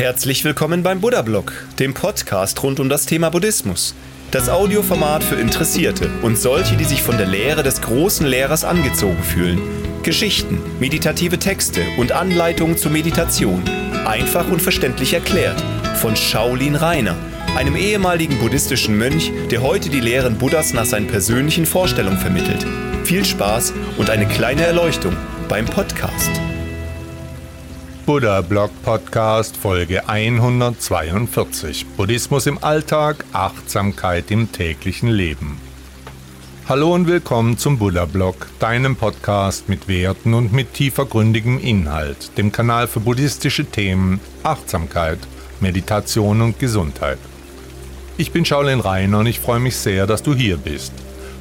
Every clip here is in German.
Herzlich willkommen beim Buddha Blog, dem Podcast rund um das Thema Buddhismus. Das Audioformat für Interessierte und solche, die sich von der Lehre des großen Lehrers angezogen fühlen. Geschichten, meditative Texte und Anleitungen zur Meditation. Einfach und verständlich erklärt von Shaolin Rainer, einem ehemaligen buddhistischen Mönch, der heute die Lehren Buddhas nach seinen persönlichen Vorstellungen vermittelt. Viel Spaß und eine kleine Erleuchtung beim Podcast. Buddha Blog Podcast Folge 142 Buddhismus im Alltag, Achtsamkeit im täglichen Leben. Hallo und willkommen zum Buddha Blog, deinem Podcast mit Werten und mit tiefergründigem Inhalt, dem Kanal für buddhistische Themen, Achtsamkeit, Meditation und Gesundheit. Ich bin Shaolin Reiner und ich freue mich sehr, dass du hier bist.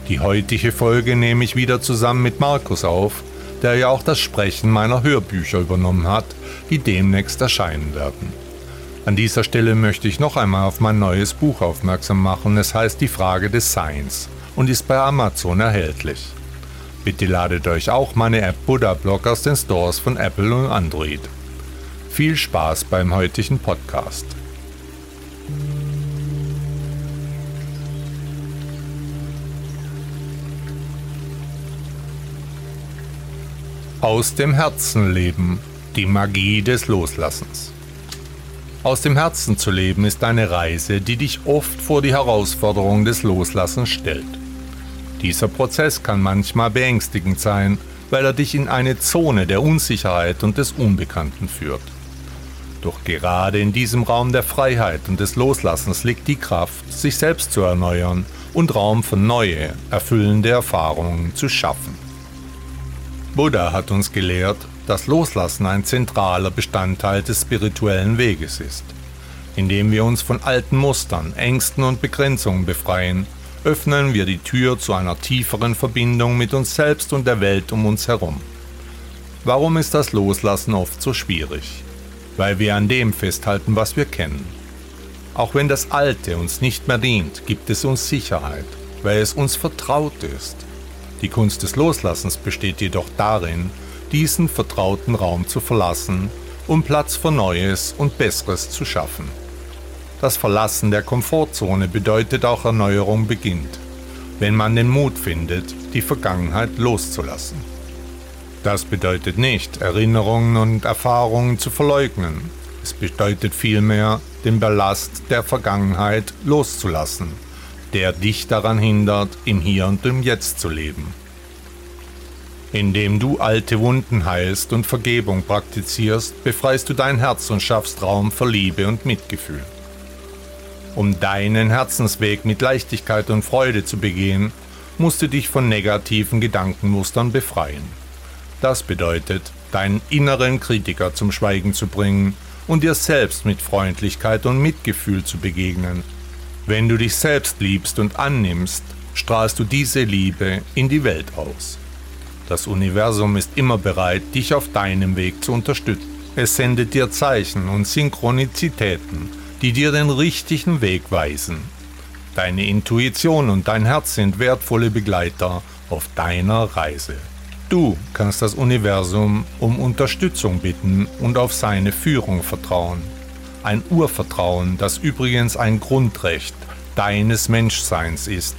Die heutige Folge nehme ich wieder zusammen mit Markus auf, der ja auch das Sprechen meiner Hörbücher übernommen hat, die demnächst erscheinen werden. An dieser Stelle möchte ich noch einmal auf mein neues Buch aufmerksam machen. Es heißt Die Frage des Seins und ist bei Amazon erhältlich. Bitte ladet euch auch meine App Buddha Blog aus den Stores von Apple und Android. Viel Spaß beim heutigen Podcast. Aus dem Herzen leben. Die Magie des Loslassens. Aus dem Herzen zu leben ist eine Reise, die dich oft vor die Herausforderung des Loslassens stellt. Dieser Prozess kann manchmal beängstigend sein, weil er dich in eine Zone der Unsicherheit und des Unbekannten führt. Doch gerade in diesem Raum der Freiheit und des Loslassens liegt die Kraft, sich selbst zu erneuern und Raum für neue, erfüllende Erfahrungen zu schaffen. Buddha hat uns gelehrt, dass Loslassen ein zentraler Bestandteil des spirituellen Weges ist. Indem wir uns von alten Mustern, Ängsten und Begrenzungen befreien, öffnen wir die Tür zu einer tieferen Verbindung mit uns selbst und der Welt um uns herum. Warum ist das Loslassen oft so schwierig? Weil wir an dem festhalten, was wir kennen. Auch wenn das Alte uns nicht mehr dient, gibt es uns Sicherheit, weil es uns vertraut ist. Die Kunst des Loslassens besteht jedoch darin, diesen vertrauten Raum zu verlassen, um Platz für Neues und Besseres zu schaffen. Das Verlassen der Komfortzone bedeutet auch Erneuerung beginnt, wenn man den Mut findet, die Vergangenheit loszulassen. Das bedeutet nicht, Erinnerungen und Erfahrungen zu verleugnen. Es bedeutet vielmehr, den Ballast der Vergangenheit loszulassen der dich daran hindert, im Hier und im Jetzt zu leben. Indem du alte Wunden heilst und Vergebung praktizierst, befreist du dein Herz und schaffst Raum für Liebe und Mitgefühl. Um deinen Herzensweg mit Leichtigkeit und Freude zu begehen, musst du dich von negativen Gedankenmustern befreien. Das bedeutet, deinen inneren Kritiker zum Schweigen zu bringen und dir selbst mit Freundlichkeit und Mitgefühl zu begegnen wenn du dich selbst liebst und annimmst, strahlst du diese Liebe in die Welt aus. Das Universum ist immer bereit, dich auf deinem Weg zu unterstützen. Es sendet dir Zeichen und Synchronizitäten, die dir den richtigen Weg weisen. Deine Intuition und dein Herz sind wertvolle Begleiter auf deiner Reise. Du kannst das Universum um Unterstützung bitten und auf seine Führung vertrauen ein Urvertrauen, das übrigens ein Grundrecht deines Menschseins ist.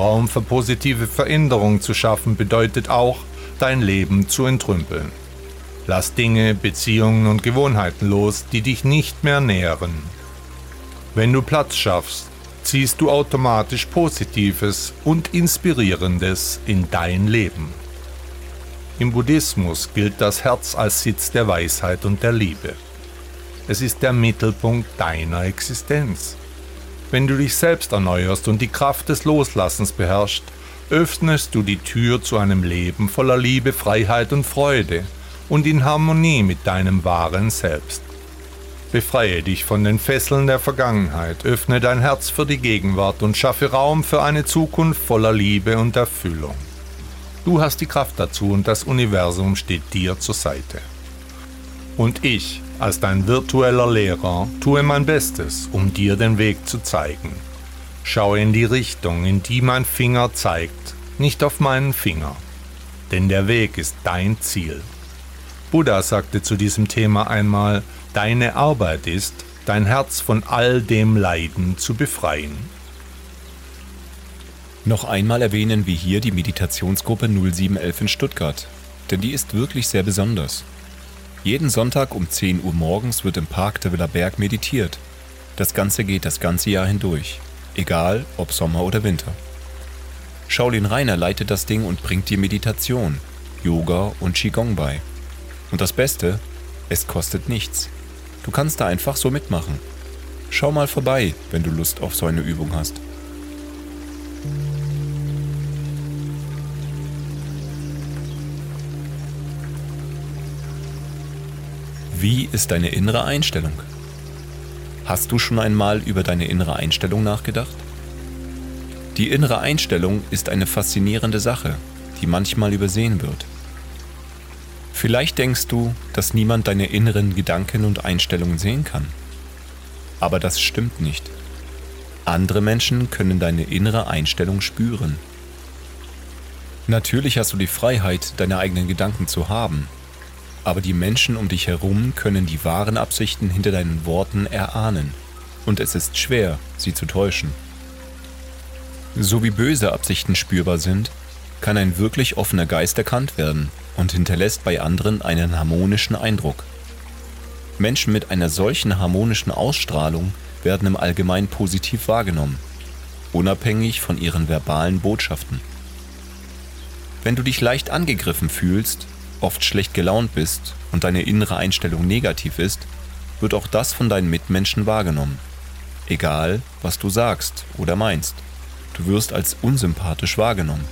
Raum für positive Veränderung zu schaffen bedeutet auch, dein Leben zu entrümpeln. Lass Dinge, Beziehungen und Gewohnheiten los, die dich nicht mehr nähren. Wenn du Platz schaffst, ziehst du automatisch Positives und Inspirierendes in dein Leben. Im Buddhismus gilt das Herz als Sitz der Weisheit und der Liebe. Es ist der Mittelpunkt deiner Existenz. Wenn du dich selbst erneuerst und die Kraft des Loslassens beherrschst, öffnest du die Tür zu einem Leben voller Liebe, Freiheit und Freude und in Harmonie mit deinem wahren Selbst. Befreie dich von den Fesseln der Vergangenheit, öffne dein Herz für die Gegenwart und schaffe Raum für eine Zukunft voller Liebe und Erfüllung. Du hast die Kraft dazu und das Universum steht dir zur Seite. Und ich, als dein virtueller Lehrer tue mein Bestes, um dir den Weg zu zeigen. Schaue in die Richtung, in die mein Finger zeigt, nicht auf meinen Finger. Denn der Weg ist dein Ziel. Buddha sagte zu diesem Thema einmal, Deine Arbeit ist, dein Herz von all dem Leiden zu befreien. Noch einmal erwähnen wir hier die Meditationsgruppe 0711 in Stuttgart, denn die ist wirklich sehr besonders. Jeden Sonntag um 10 Uhr morgens wird im Park der Villa Berg meditiert. Das Ganze geht das ganze Jahr hindurch, egal ob Sommer oder Winter. Shaolin Rainer leitet das Ding und bringt dir Meditation, Yoga und Qigong bei. Und das Beste, es kostet nichts. Du kannst da einfach so mitmachen. Schau mal vorbei, wenn du Lust auf so eine Übung hast. Wie ist deine innere Einstellung? Hast du schon einmal über deine innere Einstellung nachgedacht? Die innere Einstellung ist eine faszinierende Sache, die manchmal übersehen wird. Vielleicht denkst du, dass niemand deine inneren Gedanken und Einstellungen sehen kann. Aber das stimmt nicht. Andere Menschen können deine innere Einstellung spüren. Natürlich hast du die Freiheit, deine eigenen Gedanken zu haben, aber die Menschen um dich herum können die wahren Absichten hinter deinen Worten erahnen, und es ist schwer, sie zu täuschen. So wie böse Absichten spürbar sind, kann ein wirklich offener Geist erkannt werden und hinterlässt bei anderen einen harmonischen Eindruck. Menschen mit einer solchen harmonischen Ausstrahlung werden im Allgemeinen positiv wahrgenommen, unabhängig von ihren verbalen Botschaften. Wenn du dich leicht angegriffen fühlst, oft schlecht gelaunt bist und deine innere Einstellung negativ ist, wird auch das von deinen Mitmenschen wahrgenommen. Egal, was du sagst oder meinst, du wirst als unsympathisch wahrgenommen.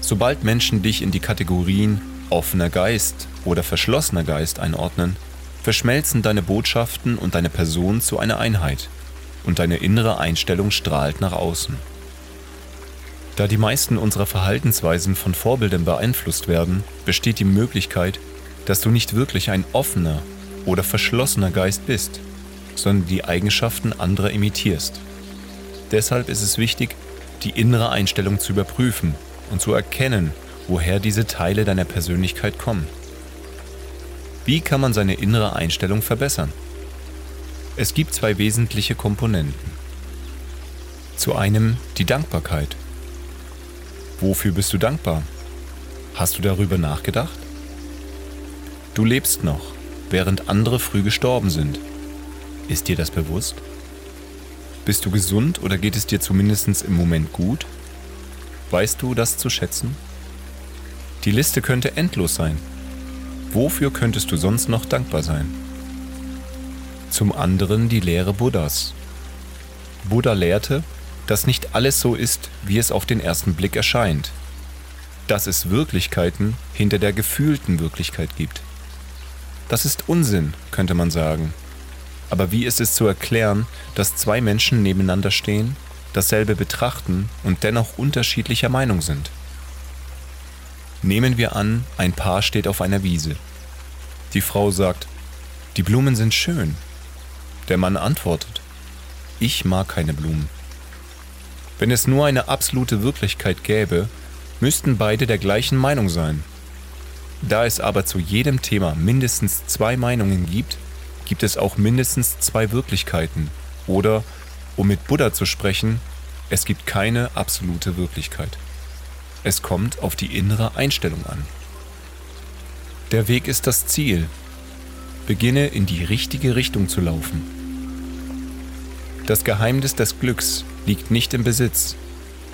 Sobald Menschen dich in die Kategorien offener Geist oder verschlossener Geist einordnen, verschmelzen deine Botschaften und deine Person zu einer Einheit und deine innere Einstellung strahlt nach außen. Da die meisten unserer Verhaltensweisen von Vorbildern beeinflusst werden, besteht die Möglichkeit, dass du nicht wirklich ein offener oder verschlossener Geist bist, sondern die Eigenschaften anderer imitierst. Deshalb ist es wichtig, die innere Einstellung zu überprüfen und zu erkennen, woher diese Teile deiner Persönlichkeit kommen. Wie kann man seine innere Einstellung verbessern? Es gibt zwei wesentliche Komponenten. Zu einem die Dankbarkeit. Wofür bist du dankbar? Hast du darüber nachgedacht? Du lebst noch, während andere früh gestorben sind. Ist dir das bewusst? Bist du gesund oder geht es dir zumindest im Moment gut? Weißt du das zu schätzen? Die Liste könnte endlos sein. Wofür könntest du sonst noch dankbar sein? Zum anderen die Lehre Buddhas. Buddha lehrte, dass nicht alles so ist, wie es auf den ersten Blick erscheint. Dass es Wirklichkeiten hinter der gefühlten Wirklichkeit gibt. Das ist Unsinn, könnte man sagen. Aber wie ist es zu erklären, dass zwei Menschen nebeneinander stehen dasselbe betrachten und dennoch unterschiedlicher Meinung sind. Nehmen wir an, ein Paar steht auf einer Wiese. Die Frau sagt, die Blumen sind schön. Der Mann antwortet, ich mag keine Blumen. Wenn es nur eine absolute Wirklichkeit gäbe, müssten beide der gleichen Meinung sein. Da es aber zu jedem Thema mindestens zwei Meinungen gibt, gibt es auch mindestens zwei Wirklichkeiten oder um mit Buddha zu sprechen, es gibt keine absolute Wirklichkeit. Es kommt auf die innere Einstellung an. Der Weg ist das Ziel. Beginne in die richtige Richtung zu laufen. Das Geheimnis des Glücks liegt nicht im Besitz,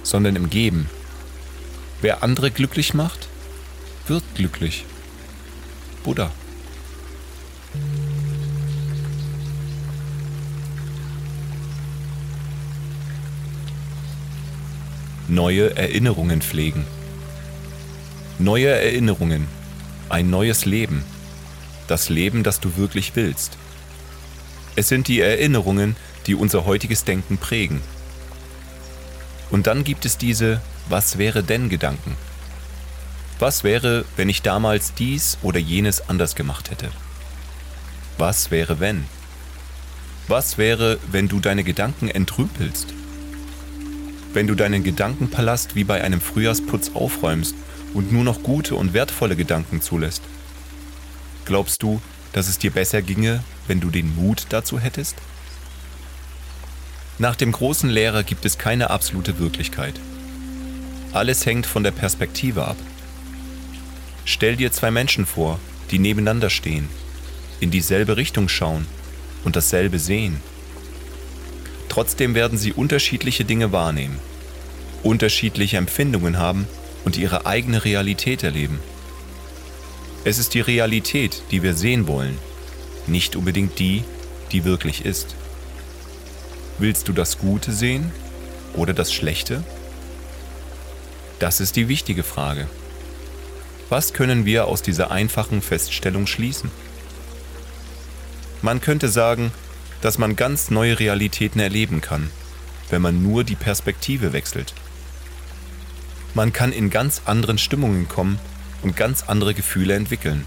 sondern im Geben. Wer andere glücklich macht, wird glücklich. Buddha. neue Erinnerungen pflegen. Neue Erinnerungen, ein neues Leben, das Leben, das du wirklich willst. Es sind die Erinnerungen, die unser heutiges Denken prägen. Und dann gibt es diese Was wäre denn Gedanken? Was wäre, wenn ich damals dies oder jenes anders gemacht hätte? Was wäre wenn? Was wäre, wenn du deine Gedanken entrümpelst? wenn du deinen Gedankenpalast wie bei einem Frühjahrsputz aufräumst und nur noch gute und wertvolle Gedanken zulässt? Glaubst du, dass es dir besser ginge, wenn du den Mut dazu hättest? Nach dem großen Lehrer gibt es keine absolute Wirklichkeit. Alles hängt von der Perspektive ab. Stell dir zwei Menschen vor, die nebeneinander stehen, in dieselbe Richtung schauen und dasselbe sehen. Trotzdem werden sie unterschiedliche Dinge wahrnehmen, unterschiedliche Empfindungen haben und ihre eigene Realität erleben. Es ist die Realität, die wir sehen wollen, nicht unbedingt die, die wirklich ist. Willst du das Gute sehen oder das Schlechte? Das ist die wichtige Frage. Was können wir aus dieser einfachen Feststellung schließen? Man könnte sagen, dass man ganz neue Realitäten erleben kann, wenn man nur die Perspektive wechselt. Man kann in ganz anderen Stimmungen kommen und ganz andere Gefühle entwickeln.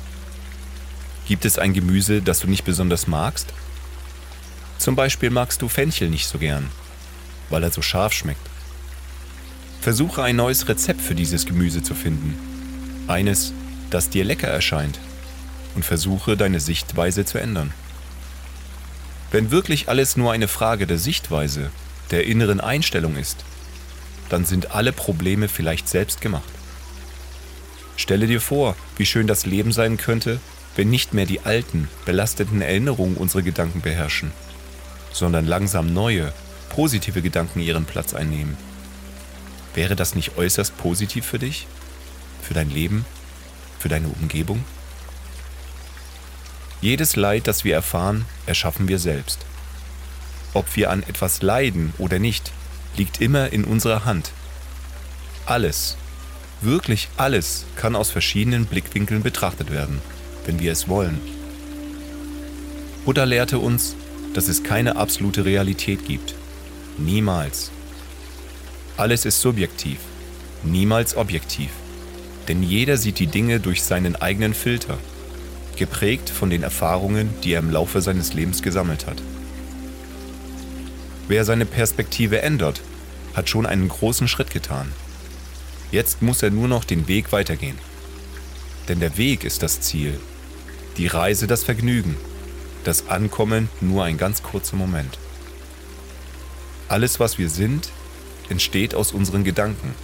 Gibt es ein Gemüse, das du nicht besonders magst? Zum Beispiel magst du Fenchel nicht so gern, weil er so scharf schmeckt. Versuche ein neues Rezept für dieses Gemüse zu finden. Eines, das dir lecker erscheint. Und versuche deine Sichtweise zu ändern. Wenn wirklich alles nur eine Frage der Sichtweise, der inneren Einstellung ist, dann sind alle Probleme vielleicht selbst gemacht. Stelle dir vor, wie schön das Leben sein könnte, wenn nicht mehr die alten, belasteten Erinnerungen unsere Gedanken beherrschen, sondern langsam neue, positive Gedanken ihren Platz einnehmen. Wäre das nicht äußerst positiv für dich? Für dein Leben? Für deine Umgebung? Jedes Leid, das wir erfahren, erschaffen wir selbst. Ob wir an etwas leiden oder nicht, liegt immer in unserer Hand. Alles, wirklich alles kann aus verschiedenen Blickwinkeln betrachtet werden, wenn wir es wollen. Buddha lehrte uns, dass es keine absolute Realität gibt. Niemals. Alles ist subjektiv, niemals objektiv. Denn jeder sieht die Dinge durch seinen eigenen Filter geprägt von den Erfahrungen, die er im Laufe seines Lebens gesammelt hat. Wer seine Perspektive ändert, hat schon einen großen Schritt getan. Jetzt muss er nur noch den Weg weitergehen. Denn der Weg ist das Ziel, die Reise das Vergnügen, das Ankommen nur ein ganz kurzer Moment. Alles, was wir sind, entsteht aus unseren Gedanken.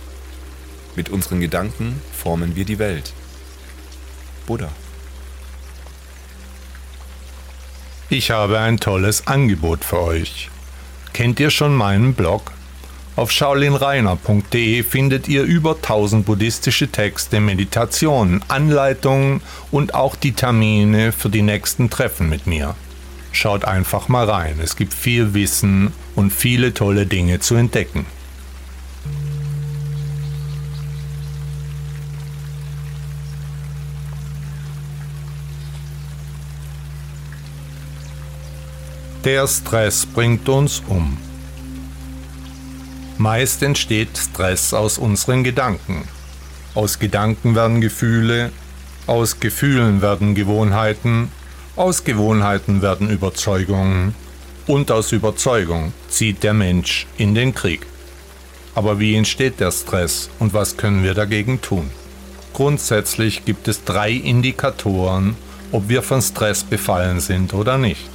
Mit unseren Gedanken formen wir die Welt. Buddha. Ich habe ein tolles Angebot für euch. Kennt ihr schon meinen Blog? Auf shaolinreiner.de findet ihr über 1000 buddhistische Texte, Meditationen, Anleitungen und auch die Termine für die nächsten Treffen mit mir. Schaut einfach mal rein, es gibt viel Wissen und viele tolle Dinge zu entdecken. Der Stress bringt uns um. Meist entsteht Stress aus unseren Gedanken. Aus Gedanken werden Gefühle, aus Gefühlen werden Gewohnheiten, aus Gewohnheiten werden Überzeugungen und aus Überzeugung zieht der Mensch in den Krieg. Aber wie entsteht der Stress und was können wir dagegen tun? Grundsätzlich gibt es drei Indikatoren, ob wir von Stress befallen sind oder nicht.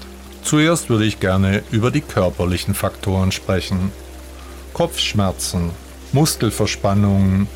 Zuerst würde ich gerne über die körperlichen Faktoren sprechen. Kopfschmerzen, Muskelverspannungen,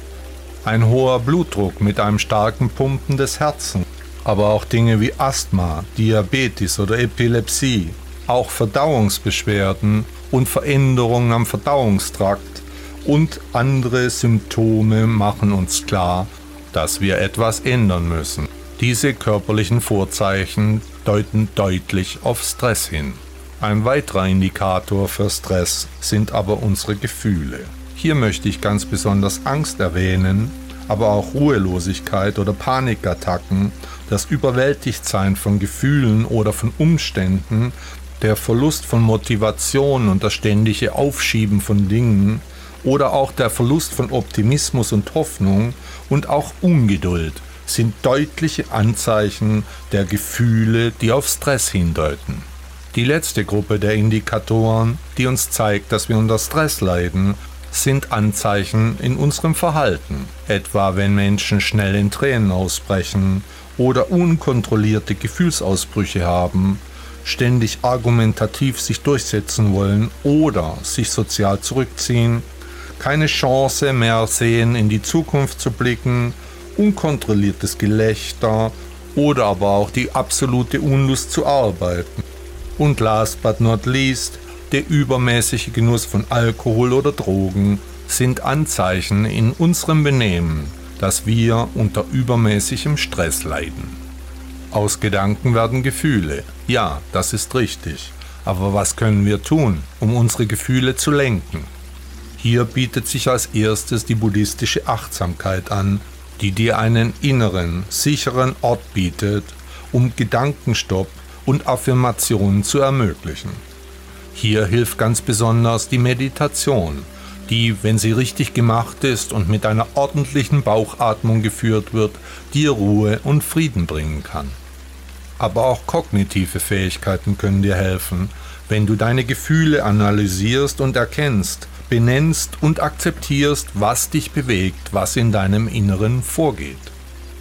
ein hoher Blutdruck mit einem starken Pumpen des Herzens, aber auch Dinge wie Asthma, Diabetes oder Epilepsie, auch Verdauungsbeschwerden und Veränderungen am Verdauungstrakt und andere Symptome machen uns klar, dass wir etwas ändern müssen. Diese körperlichen Vorzeichen deuten deutlich auf Stress hin. Ein weiterer Indikator für Stress sind aber unsere Gefühle. Hier möchte ich ganz besonders Angst erwähnen, aber auch Ruhelosigkeit oder Panikattacken, das Überwältigtsein von Gefühlen oder von Umständen, der Verlust von Motivation und das ständige Aufschieben von Dingen oder auch der Verlust von Optimismus und Hoffnung und auch Ungeduld sind deutliche Anzeichen der Gefühle, die auf Stress hindeuten. Die letzte Gruppe der Indikatoren, die uns zeigt, dass wir unter Stress leiden, sind Anzeichen in unserem Verhalten, etwa wenn Menschen schnell in Tränen ausbrechen oder unkontrollierte Gefühlsausbrüche haben, ständig argumentativ sich durchsetzen wollen oder sich sozial zurückziehen, keine Chance mehr sehen, in die Zukunft zu blicken, unkontrolliertes Gelächter oder aber auch die absolute Unlust zu arbeiten. Und last but not least, der übermäßige Genuss von Alkohol oder Drogen sind Anzeichen in unserem Benehmen, dass wir unter übermäßigem Stress leiden. Aus Gedanken werden Gefühle. Ja, das ist richtig. Aber was können wir tun, um unsere Gefühle zu lenken? Hier bietet sich als erstes die buddhistische Achtsamkeit an, die dir einen inneren, sicheren Ort bietet, um Gedankenstopp und Affirmationen zu ermöglichen. Hier hilft ganz besonders die Meditation, die, wenn sie richtig gemacht ist und mit einer ordentlichen Bauchatmung geführt wird, dir Ruhe und Frieden bringen kann. Aber auch kognitive Fähigkeiten können dir helfen, wenn du deine Gefühle analysierst und erkennst, benennst und akzeptierst, was dich bewegt, was in deinem Inneren vorgeht.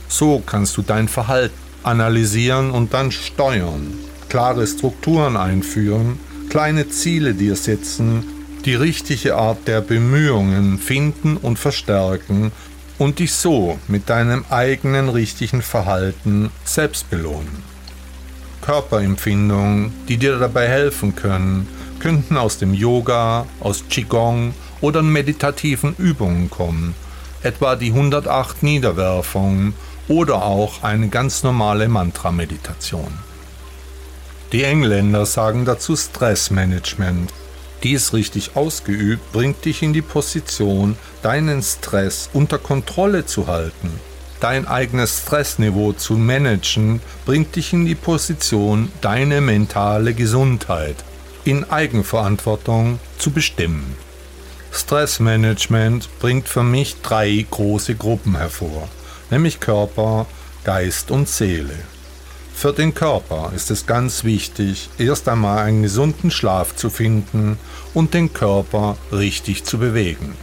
So kannst du dein Verhalten analysieren und dann steuern, klare Strukturen einführen, kleine Ziele dir setzen die richtige Art der Bemühungen finden und verstärken und dich so mit deinem eigenen richtigen Verhalten selbst belohnen. Körperempfindungen, die dir dabei helfen können, könnten aus dem Yoga, aus Qigong oder meditativen Übungen kommen, etwa die 108 Niederwerfungen oder auch eine ganz normale Mantra-Meditation. Die Engländer sagen dazu Stressmanagement dies richtig ausgeübt bringt dich in die Position, deinen Stress unter Kontrolle zu halten. Dein eigenes Stressniveau zu managen bringt dich in die Position, deine mentale Gesundheit in Eigenverantwortung zu bestimmen. Stressmanagement bringt für mich drei große Gruppen hervor, nämlich Körper, Geist und Seele. Für den Körper ist es ganz wichtig, erst einmal einen gesunden Schlaf zu finden und den Körper richtig zu bewegen.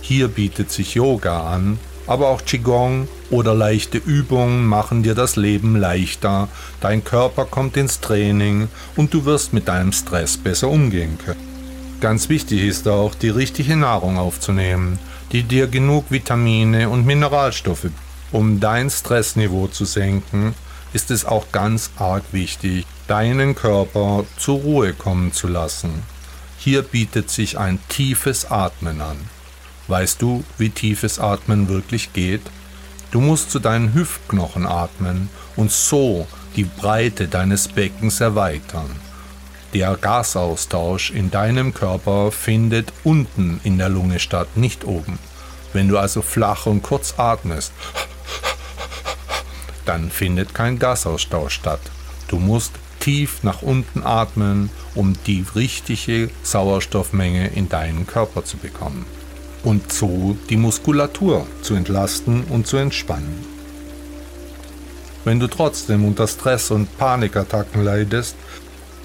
Hier bietet sich Yoga an, aber auch Qigong oder leichte Übungen machen dir das Leben leichter, dein Körper kommt ins Training und du wirst mit deinem Stress besser umgehen können. Ganz wichtig ist auch, die richtige Nahrung aufzunehmen, die dir genug Vitamine und Mineralstoffe, um dein Stressniveau zu senken ist es auch ganz arg wichtig, deinen Körper zur Ruhe kommen zu lassen. Hier bietet sich ein tiefes Atmen an. Weißt du, wie tiefes Atmen wirklich geht? Du musst zu deinen Hüftknochen atmen und so die Breite deines Beckens erweitern. Der Gasaustausch in deinem Körper findet unten in der Lunge statt, nicht oben. Wenn du also flach und kurz atmest, dann findet kein Gasaustausch statt. Du musst tief nach unten atmen, um die richtige Sauerstoffmenge in deinen Körper zu bekommen. Und so die Muskulatur zu entlasten und zu entspannen. Wenn du trotzdem unter Stress und Panikattacken leidest,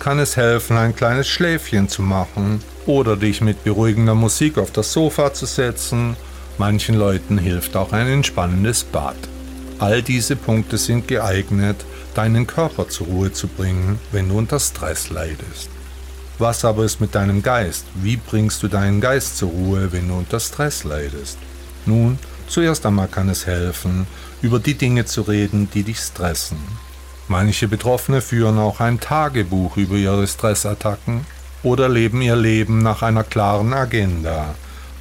kann es helfen, ein kleines Schläfchen zu machen oder dich mit beruhigender Musik auf das Sofa zu setzen. Manchen Leuten hilft auch ein entspannendes Bad. All diese Punkte sind geeignet, deinen Körper zur Ruhe zu bringen, wenn du unter Stress leidest. Was aber ist mit deinem Geist? Wie bringst du deinen Geist zur Ruhe, wenn du unter Stress leidest? Nun, zuerst einmal kann es helfen, über die Dinge zu reden, die dich stressen. Manche Betroffene führen auch ein Tagebuch über ihre Stressattacken oder leben ihr Leben nach einer klaren Agenda.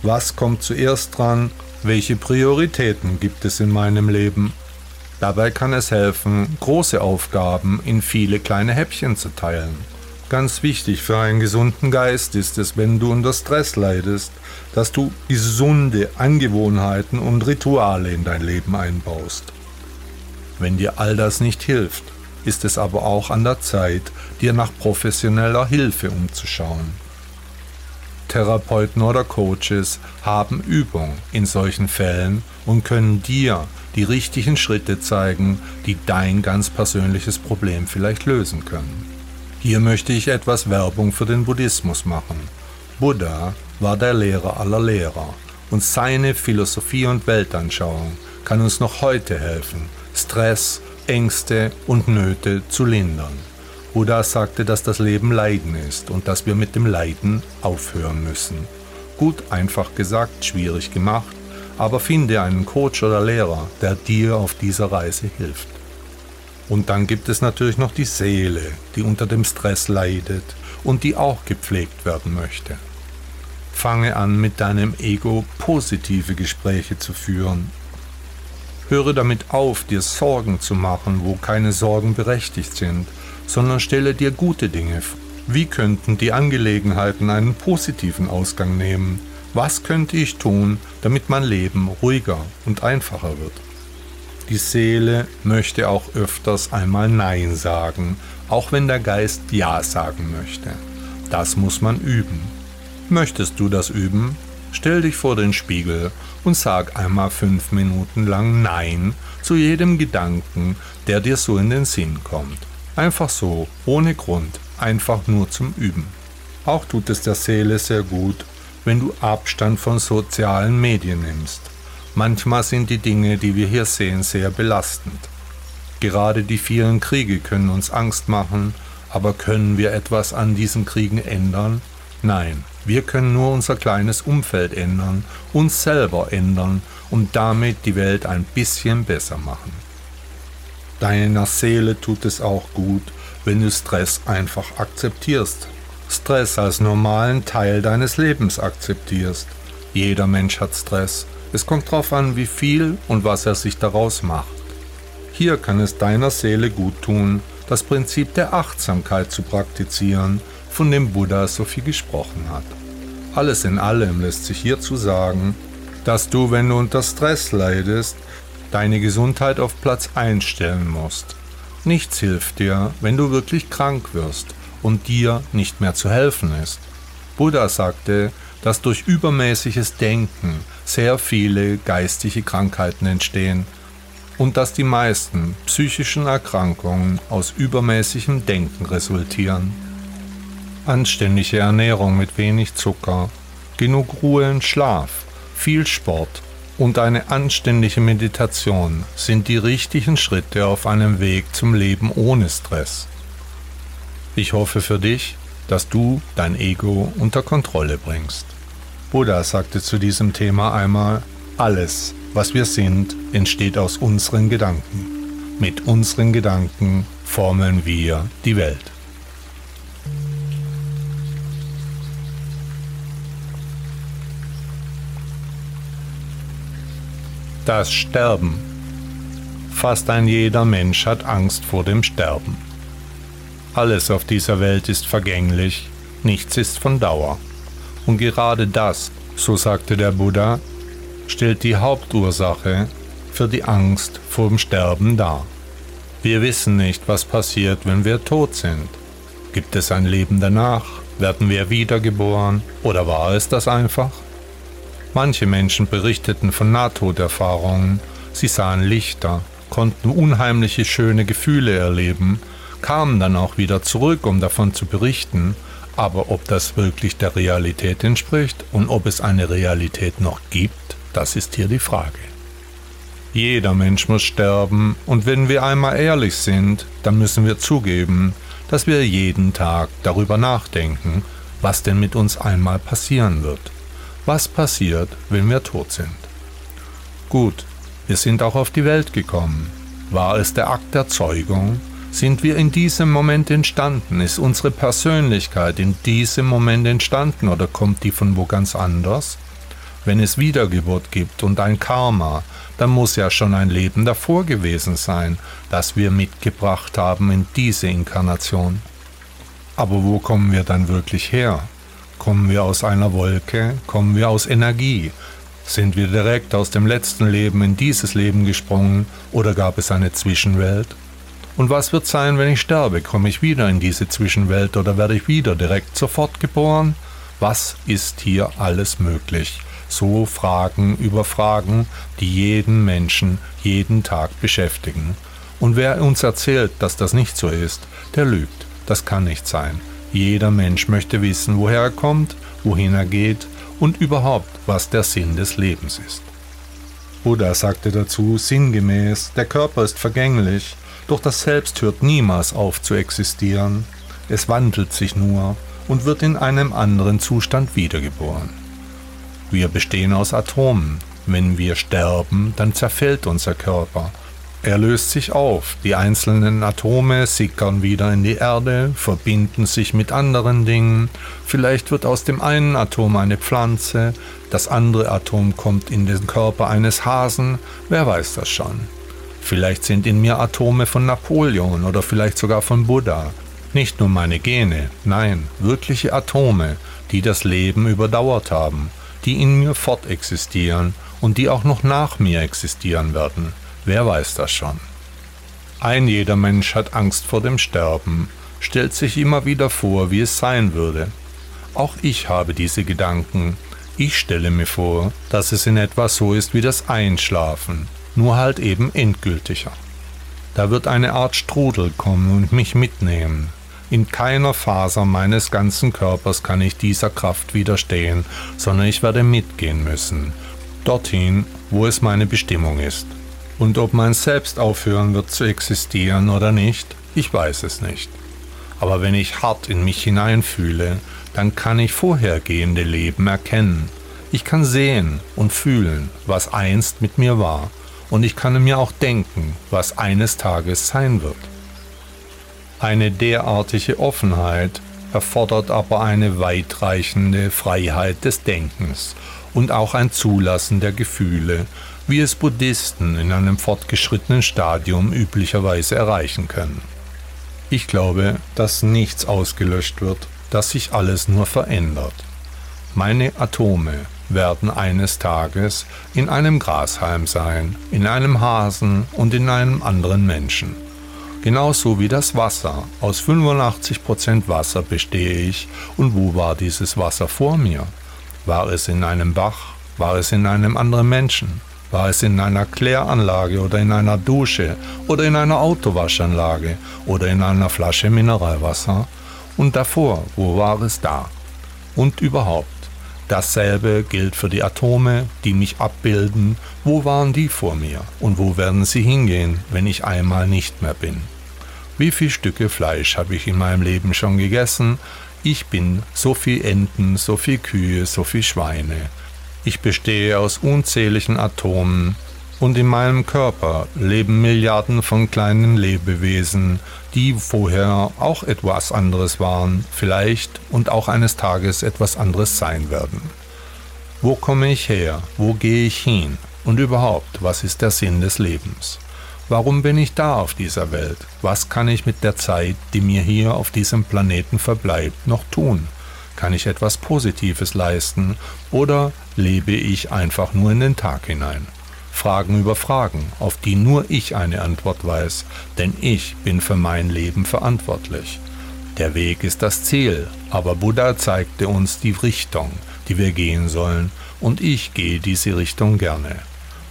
Was kommt zuerst dran? Welche Prioritäten gibt es in meinem Leben? Dabei kann es helfen, große Aufgaben in viele kleine Häppchen zu teilen. Ganz wichtig für einen gesunden Geist ist es, wenn du unter Stress leidest, dass du gesunde Angewohnheiten und Rituale in dein Leben einbaust. Wenn dir all das nicht hilft, ist es aber auch an der Zeit, dir nach professioneller Hilfe umzuschauen. Therapeuten oder Coaches haben Übung in solchen Fällen und können dir die richtigen Schritte zeigen, die dein ganz persönliches Problem vielleicht lösen können. Hier möchte ich etwas Werbung für den Buddhismus machen. Buddha war der Lehrer aller Lehrer und seine Philosophie und Weltanschauung kann uns noch heute helfen, Stress, Ängste und Nöte zu lindern. Buddha sagte, dass das Leben Leiden ist und dass wir mit dem Leiden aufhören müssen. Gut einfach gesagt, schwierig gemacht, aber finde einen Coach oder Lehrer, der dir auf dieser Reise hilft. Und dann gibt es natürlich noch die Seele, die unter dem Stress leidet und die auch gepflegt werden möchte. Fange an, mit deinem Ego positive Gespräche zu führen. Höre damit auf, dir Sorgen zu machen, wo keine Sorgen berechtigt sind, sondern stelle dir gute Dinge vor. Wie könnten die Angelegenheiten einen positiven Ausgang nehmen? Was könnte ich tun, damit mein Leben ruhiger und einfacher wird? Die Seele möchte auch öfters einmal Nein sagen, auch wenn der Geist Ja sagen möchte. Das muss man üben. Möchtest du das üben? Stell dich vor den Spiegel und sag einmal fünf Minuten lang Nein zu jedem Gedanken, der dir so in den Sinn kommt. Einfach so, ohne Grund, einfach nur zum Üben. Auch tut es der Seele sehr gut, wenn du Abstand von sozialen Medien nimmst. Manchmal sind die Dinge, die wir hier sehen, sehr belastend. Gerade die vielen Kriege können uns Angst machen, aber können wir etwas an diesen Kriegen ändern? Nein, wir können nur unser kleines Umfeld ändern, uns selber ändern und damit die Welt ein bisschen besser machen. Deiner Seele tut es auch gut, wenn du Stress einfach akzeptierst. Stress als normalen Teil deines Lebens akzeptierst. Jeder Mensch hat Stress. Es kommt darauf an, wie viel und was er sich daraus macht. Hier kann es deiner Seele gut tun, das Prinzip der Achtsamkeit zu praktizieren von dem Buddha so viel gesprochen hat. Alles in allem lässt sich hierzu sagen, dass du, wenn du unter Stress leidest, deine Gesundheit auf Platz 1 stellen musst. Nichts hilft dir, wenn du wirklich krank wirst und dir nicht mehr zu helfen ist. Buddha sagte, dass durch übermäßiges Denken sehr viele geistige Krankheiten entstehen und dass die meisten psychischen Erkrankungen aus übermäßigem Denken resultieren anständige Ernährung mit wenig Zucker, genug Ruhe und Schlaf, viel Sport und eine anständige Meditation sind die richtigen Schritte auf einem Weg zum Leben ohne Stress. Ich hoffe für dich, dass du dein Ego unter Kontrolle bringst. Buddha sagte zu diesem Thema einmal, alles, was wir sind, entsteht aus unseren Gedanken. Mit unseren Gedanken formen wir die Welt. Das Sterben. Fast ein jeder Mensch hat Angst vor dem Sterben. Alles auf dieser Welt ist vergänglich, nichts ist von Dauer. Und gerade das, so sagte der Buddha, stellt die Hauptursache für die Angst vor dem Sterben dar. Wir wissen nicht, was passiert, wenn wir tot sind. Gibt es ein Leben danach? Werden wir wiedergeboren? Oder war es das einfach? Manche Menschen berichteten von Nahtoderfahrungen, sie sahen Lichter, konnten unheimliche schöne Gefühle erleben, kamen dann auch wieder zurück, um davon zu berichten, aber ob das wirklich der Realität entspricht und ob es eine Realität noch gibt, das ist hier die Frage. Jeder Mensch muss sterben und wenn wir einmal ehrlich sind, dann müssen wir zugeben, dass wir jeden Tag darüber nachdenken, was denn mit uns einmal passieren wird. Was passiert, wenn wir tot sind? Gut, wir sind auch auf die Welt gekommen. War es der Akt der Zeugung? Sind wir in diesem Moment entstanden? Ist unsere Persönlichkeit in diesem Moment entstanden oder kommt die von wo ganz anders? Wenn es Wiedergeburt gibt und ein Karma, dann muss ja schon ein Leben davor gewesen sein, das wir mitgebracht haben in diese Inkarnation. Aber wo kommen wir dann wirklich her? Kommen wir aus einer Wolke? Kommen wir aus Energie? Sind wir direkt aus dem letzten Leben in dieses Leben gesprungen oder gab es eine Zwischenwelt? Und was wird sein, wenn ich sterbe? Komme ich wieder in diese Zwischenwelt oder werde ich wieder direkt sofort geboren? Was ist hier alles möglich? So Fragen über Fragen, die jeden Menschen jeden Tag beschäftigen. Und wer uns erzählt, dass das nicht so ist, der lügt. Das kann nicht sein. Jeder Mensch möchte wissen, woher er kommt, wohin er geht und überhaupt, was der Sinn des Lebens ist. Buddha sagte dazu sinngemäß, der Körper ist vergänglich, doch das Selbst hört niemals auf zu existieren. Es wandelt sich nur und wird in einem anderen Zustand wiedergeboren. Wir bestehen aus Atomen. Wenn wir sterben, dann zerfällt unser Körper. Er löst sich auf, die einzelnen Atome sickern wieder in die Erde, verbinden sich mit anderen Dingen, vielleicht wird aus dem einen Atom eine Pflanze, das andere Atom kommt in den Körper eines Hasen, wer weiß das schon. Vielleicht sind in mir Atome von Napoleon oder vielleicht sogar von Buddha. Nicht nur meine Gene, nein, wirkliche Atome, die das Leben überdauert haben, die in mir fortexistieren und die auch noch nach mir existieren werden. Wer weiß das schon? Ein jeder Mensch hat Angst vor dem Sterben, stellt sich immer wieder vor, wie es sein würde. Auch ich habe diese Gedanken. Ich stelle mir vor, dass es in etwa so ist wie das Einschlafen, nur halt eben endgültiger. Da wird eine Art Strudel kommen und mich mitnehmen. In keiner Faser meines ganzen Körpers kann ich dieser Kraft widerstehen, sondern ich werde mitgehen müssen, dorthin, wo es meine Bestimmung ist. Und ob mein Selbst aufhören wird zu existieren oder nicht, ich weiß es nicht. Aber wenn ich hart in mich hineinfühle, dann kann ich vorhergehende Leben erkennen. Ich kann sehen und fühlen, was einst mit mir war, und ich kann mir auch denken, was eines Tages sein wird. Eine derartige Offenheit erfordert aber eine weitreichende Freiheit des Denkens und auch ein Zulassen der Gefühle, wie es Buddhisten in einem fortgeschrittenen Stadium üblicherweise erreichen können. Ich glaube, dass nichts ausgelöscht wird, dass sich alles nur verändert. Meine Atome werden eines Tages in einem Grashalm sein, in einem Hasen und in einem anderen Menschen. Genauso wie das Wasser. Aus 85% Wasser bestehe ich. Und wo war dieses Wasser vor mir? War es in einem Bach? War es in einem anderen Menschen? War es in einer Kläranlage oder in einer Dusche oder in einer Autowaschanlage oder in einer Flasche Mineralwasser? Und davor, wo war es da? Und überhaupt, dasselbe gilt für die Atome, die mich abbilden. Wo waren die vor mir? Und wo werden sie hingehen, wenn ich einmal nicht mehr bin? Wie viele Stücke Fleisch habe ich in meinem Leben schon gegessen? Ich bin so viel Enten, so viel Kühe, so viel Schweine. Ich bestehe aus unzähligen Atomen und in meinem Körper leben Milliarden von kleinen Lebewesen, die vorher auch etwas anderes waren, vielleicht und auch eines Tages etwas anderes sein werden. Wo komme ich her? Wo gehe ich hin? Und überhaupt, was ist der Sinn des Lebens? Warum bin ich da auf dieser Welt? Was kann ich mit der Zeit, die mir hier auf diesem Planeten verbleibt, noch tun? Kann ich etwas Positives leisten oder lebe ich einfach nur in den Tag hinein? Fragen über Fragen, auf die nur ich eine Antwort weiß, denn ich bin für mein Leben verantwortlich. Der Weg ist das Ziel, aber Buddha zeigte uns die Richtung, die wir gehen sollen, und ich gehe diese Richtung gerne.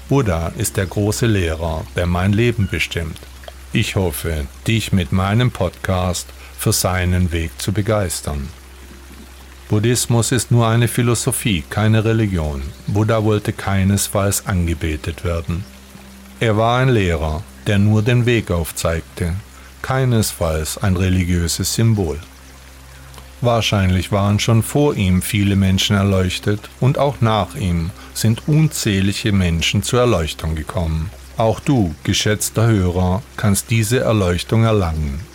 Buddha ist der große Lehrer, der mein Leben bestimmt. Ich hoffe, dich mit meinem Podcast für seinen Weg zu begeistern. Buddhismus ist nur eine Philosophie, keine Religion. Buddha wollte keinesfalls angebetet werden. Er war ein Lehrer, der nur den Weg aufzeigte, keinesfalls ein religiöses Symbol. Wahrscheinlich waren schon vor ihm viele Menschen erleuchtet und auch nach ihm sind unzählige Menschen zur Erleuchtung gekommen. Auch du, geschätzter Hörer, kannst diese Erleuchtung erlangen.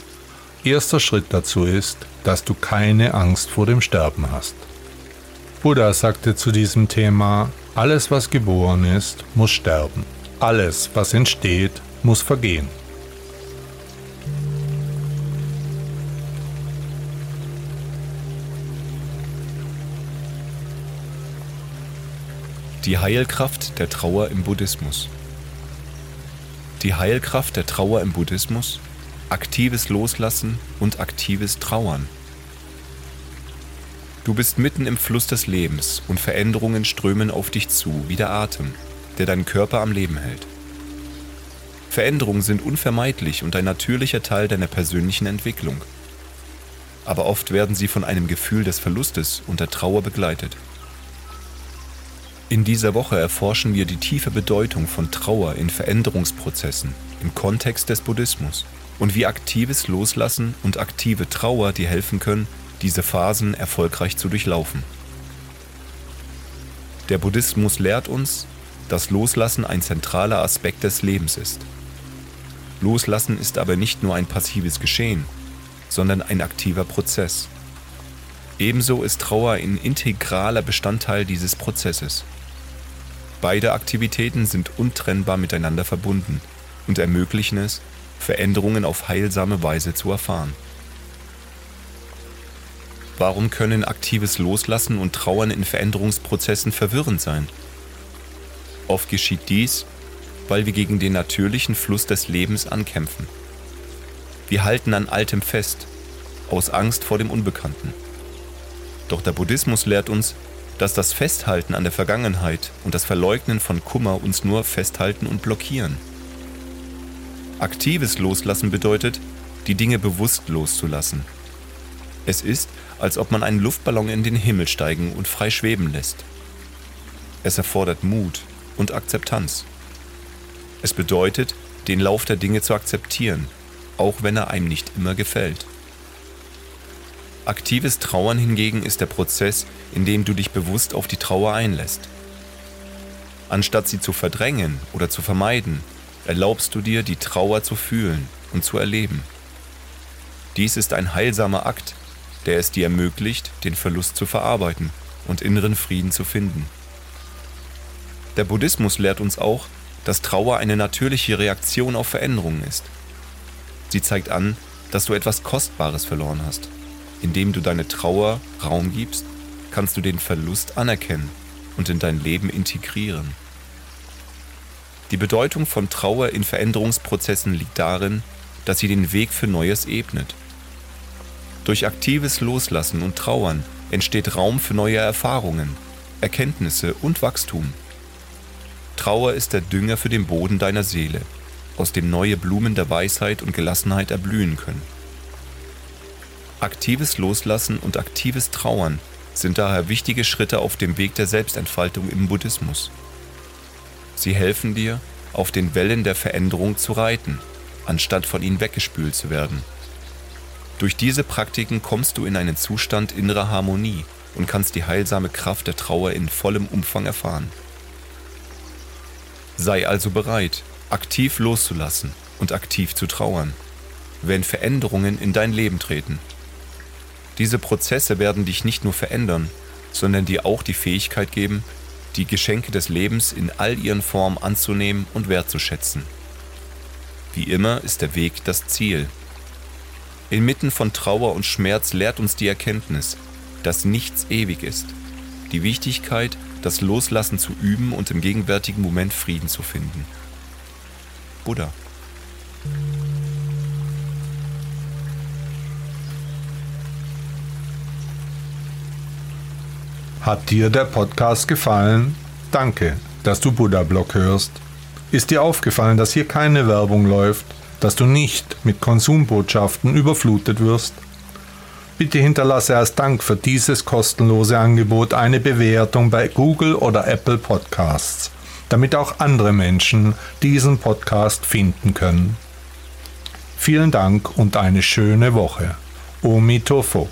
Erster Schritt dazu ist, dass du keine Angst vor dem Sterben hast. Buddha sagte zu diesem Thema, alles was geboren ist, muss sterben. Alles, was entsteht, muss vergehen. Die Heilkraft der Trauer im Buddhismus. Die Heilkraft der Trauer im Buddhismus aktives Loslassen und aktives Trauern. Du bist mitten im Fluss des Lebens und Veränderungen strömen auf dich zu wie der Atem, der deinen Körper am Leben hält. Veränderungen sind unvermeidlich und ein natürlicher Teil deiner persönlichen Entwicklung. Aber oft werden sie von einem Gefühl des Verlustes und der Trauer begleitet. In dieser Woche erforschen wir die tiefe Bedeutung von Trauer in Veränderungsprozessen im Kontext des Buddhismus und wie aktives Loslassen und aktive Trauer dir helfen können, diese Phasen erfolgreich zu durchlaufen. Der Buddhismus lehrt uns, dass Loslassen ein zentraler Aspekt des Lebens ist. Loslassen ist aber nicht nur ein passives Geschehen, sondern ein aktiver Prozess. Ebenso ist Trauer ein integraler Bestandteil dieses Prozesses. Beide Aktivitäten sind untrennbar miteinander verbunden und ermöglichen es, Veränderungen auf heilsame Weise zu erfahren. Warum können aktives Loslassen und Trauern in Veränderungsprozessen verwirrend sein? Oft geschieht dies, weil wir gegen den natürlichen Fluss des Lebens ankämpfen. Wir halten an Altem fest, aus Angst vor dem Unbekannten. Doch der Buddhismus lehrt uns, dass das Festhalten an der Vergangenheit und das Verleugnen von Kummer uns nur festhalten und blockieren. Aktives Loslassen bedeutet, die Dinge bewusst loszulassen. Es ist, als ob man einen Luftballon in den Himmel steigen und frei schweben lässt. Es erfordert Mut und Akzeptanz. Es bedeutet, den Lauf der Dinge zu akzeptieren, auch wenn er einem nicht immer gefällt. Aktives Trauern hingegen ist der Prozess, in dem du dich bewusst auf die Trauer einlässt. Anstatt sie zu verdrängen oder zu vermeiden, erlaubst du dir, die Trauer zu fühlen und zu erleben. Dies ist ein heilsamer Akt, der es dir ermöglicht, den Verlust zu verarbeiten und inneren Frieden zu finden. Der Buddhismus lehrt uns auch, dass Trauer eine natürliche Reaktion auf Veränderungen ist. Sie zeigt an, dass du etwas Kostbares verloren hast. Indem du deine Trauer Raum gibst, kannst du den Verlust anerkennen und in dein Leben integrieren. Die Bedeutung von Trauer in Veränderungsprozessen liegt darin, dass sie den Weg für Neues ebnet. Durch aktives Loslassen und Trauern entsteht Raum für neue Erfahrungen, Erkenntnisse und Wachstum. Trauer ist der Dünger für den Boden deiner Seele, aus dem neue Blumen der Weisheit und Gelassenheit erblühen können. Aktives Loslassen und aktives Trauern sind daher wichtige Schritte auf dem Weg der Selbstentfaltung im Buddhismus. Sie helfen dir, auf den Wellen der Veränderung zu reiten, anstatt von ihnen weggespült zu werden. Durch diese Praktiken kommst du in einen Zustand innerer Harmonie und kannst die heilsame Kraft der Trauer in vollem Umfang erfahren. Sei also bereit, aktiv loszulassen und aktiv zu trauern, wenn Veränderungen in dein Leben treten. Diese Prozesse werden dich nicht nur verändern, sondern dir auch die Fähigkeit geben, die Geschenke des Lebens in all ihren Formen anzunehmen und wertzuschätzen. Wie immer ist der Weg das Ziel, Inmitten von Trauer und Schmerz lehrt uns die Erkenntnis, dass nichts ewig ist, die Wichtigkeit, das Loslassen zu üben und im gegenwärtigen Moment Frieden zu finden. Buddha. Hat dir der Podcast gefallen? Danke, dass du Buddha Blog hörst. Ist dir aufgefallen, dass hier keine Werbung läuft? dass du nicht mit Konsumbotschaften überflutet wirst? Bitte hinterlasse als Dank für dieses kostenlose Angebot eine Bewertung bei Google oder Apple Podcasts, damit auch andere Menschen diesen Podcast finden können. Vielen Dank und eine schöne Woche. Omi Tofo.